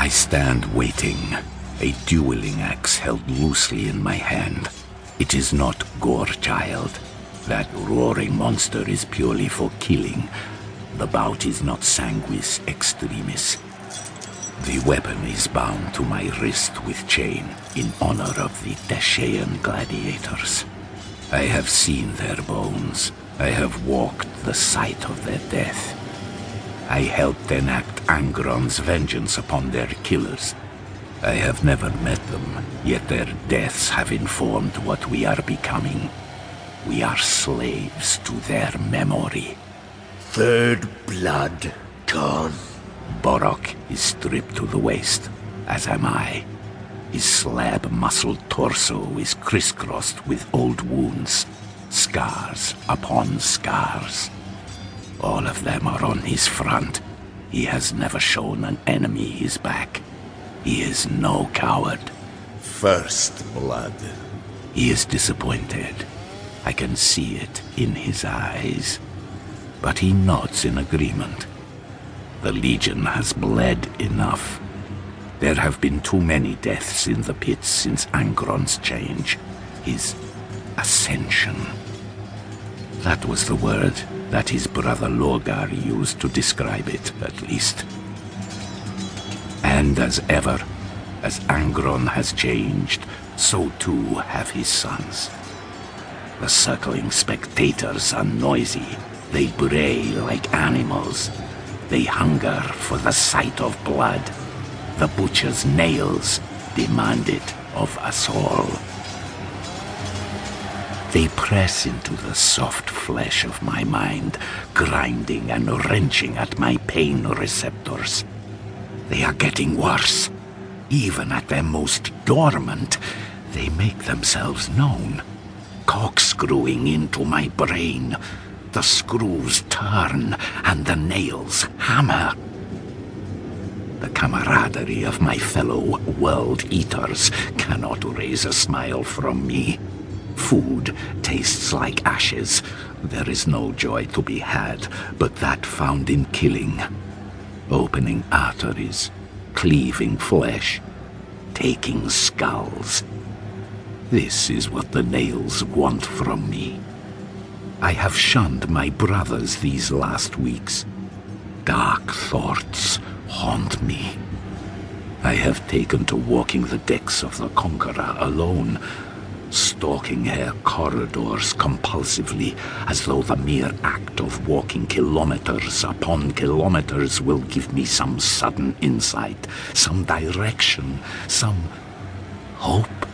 I stand waiting, a dueling axe held loosely in my hand. It is not Gorechild. That roaring monster is purely for killing. The bout is not sanguis extremis. The weapon is bound to my wrist with chain in honor of the Dashaean gladiators. I have seen their bones. I have walked the site of their death. I helped enact Angron's vengeance upon their killers. I have never met them, yet their deaths have informed what we are becoming. We are slaves to their memory. Third blood, Khârn. Borok is stripped to the waist, as am I. His slab-muscled torso is crisscrossed with old wounds, scars upon scars. All of them are on his front. He has never shown an enemy his back. He is no coward. First blood. He is disappointed. I can see it in his eyes. But he nods in agreement. The Legion has bled enough. There have been too many deaths in the pits since Angron's change. His ascension. That was the word that his brother Lorgar used to describe it, at least. And as ever, as Angron has changed, so too have his sons. The circling spectators are noisy. They bray like animals. They hunger for the sight of blood. The butcher's nails demand it of us all. They press into the soft flesh of my mind, grinding and wrenching at my pain receptors. They are getting worse. Even at their most dormant, they make themselves known, corkscrewing into my brain. The screws turn and the nails hammer. The camaraderie of my fellow world eaters cannot raise a smile from me. Food tastes like ashes. There is no joy to be had but that found in killing. Opening arteries, cleaving flesh, taking skulls. This is what the nails want from me. I have shunned my brothers these last weeks. Dark thoughts haunt me. I have taken to walking the decks of the Conqueror alone, stalking her corridors compulsively, as though the mere act of walking kilometers upon kilometers will give me some sudden insight, some direction, some hope.